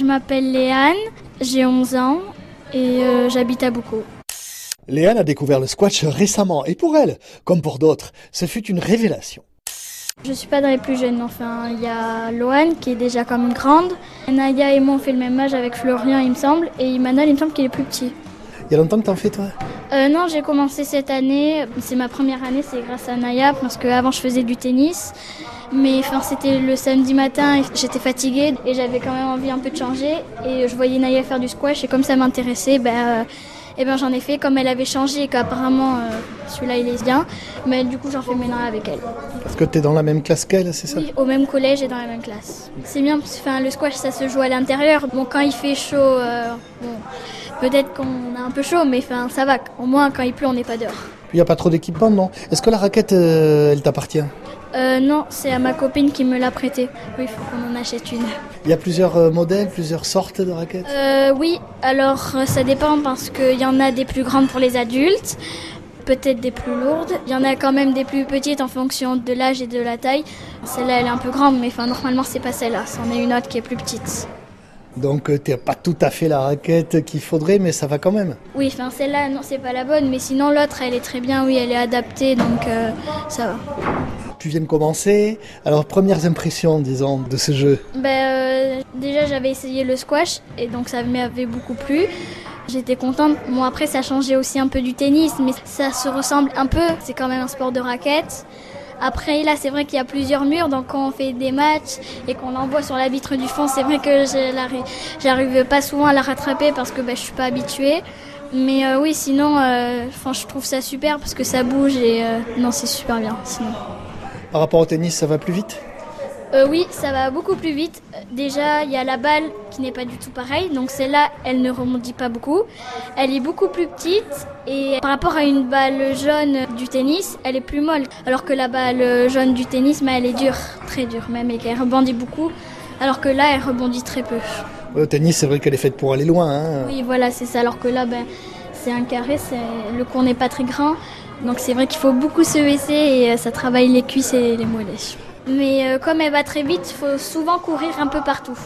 Je m'appelle Léane, j'ai 11 ans et euh, j'habite à Boucau. Léane a découvert le squash récemment et pour elle, comme pour d'autres, ce fut une révélation. Je suis pas dans les plus jeunes, enfin il y a Loane qui est déjà quand même grande. Naya et moi on fait le même âge avec Florian il me semble et Emmanuel il me semble qu'il est plus petit. Il y a longtemps que t'en fais toi? Euh, non, j'ai commencé cette année. C'est ma première année, c'est grâce à Naya parce qu'avant je faisais du tennis. Mais enfin, c'était le samedi matin, et j'étais fatiguée et j'avais quand même envie un peu de changer. Et je voyais Naya faire du squash et comme ça m'intéressait, ben, euh, eh ben, j'en ai fait. Comme elle avait changé et qu'apparemment euh, celui-là il est bien, mais du coup j'en fais maintenant avec elle. Parce que t'es dans la même classe qu'elle, c'est ça? Oui, au même collège et dans la même classe. C'est bien parce que enfin, le squash ça se joue à l'intérieur. Bon, quand il fait chaud, euh, bon, peut-être qu'on a un peu chaud, mais enfin, ça va. Au moins quand il pleut, on n'est pas dehors. Il n'y a pas trop d'équipement, non? Est-ce que la raquette, elle t'appartient? Euh, non, c'est à ma copine qui me l'a prêté. Oui, il faut qu'on en achète une. Il y a plusieurs euh, modèles, plusieurs sortes de raquettes Euh, oui, alors ça dépend parce qu'il y en a des plus grandes pour les adultes, peut-être des plus lourdes. Il y en a quand même des plus petites en fonction de l'âge et de la taille. Celle-là, elle est un peu grande, mais enfin, normalement, c'est pas celle-là. C'en est une autre qui est plus petite. Donc t'as pas tout à fait la raquette qu'il faudrait, mais ça va quand même. Oui, enfin, celle-là, non, c'est pas la bonne, mais sinon, l'autre, elle est très bien. Oui, elle est adaptée, donc euh, ça va. Tu viens de commencer, alors premières impressions, disons, de ce jeu Ben, euh, déjà, j'avais essayé le squash et donc ça m'avait beaucoup plu. J'étais contente. Bon, après, ça changeait aussi un peu du tennis, mais ça se ressemble un peu. C'est quand même un sport de raquette. Après, là, c'est vrai qu'il y a plusieurs murs, donc quand on fait des matchs et qu'on l'envoie sur la vitre du fond, c'est vrai que j'arrive pas souvent à la rattraper parce que ben, je suis pas habituée. Mais euh, oui, sinon, euh, je trouve ça super parce que ça bouge et non, c'est super bien. Par rapport au tennis, ça va plus vite Euh, oui, ça va beaucoup plus vite. Déjà, il y a la balle qui n'est pas du tout pareille. Donc celle-là, elle ne rebondit pas beaucoup. Elle est beaucoup plus petite et par rapport à une balle jaune du tennis, elle est plus molle. Alors que la balle jaune du tennis, mais elle est dure, très dure même, et qu'elle rebondit beaucoup. Alors que là, elle rebondit très peu. Au tennis, c'est vrai qu'elle est faite pour aller loin. Hein. Oui, voilà, c'est ça. Alors que là, ben, c'est un carré, le cours n'est pas très grand. Donc c'est vrai qu'il faut beaucoup se baisser et euh, ça travaille les cuisses et les mollets. Mais euh, comme elle va très vite, il faut souvent courir un peu partout.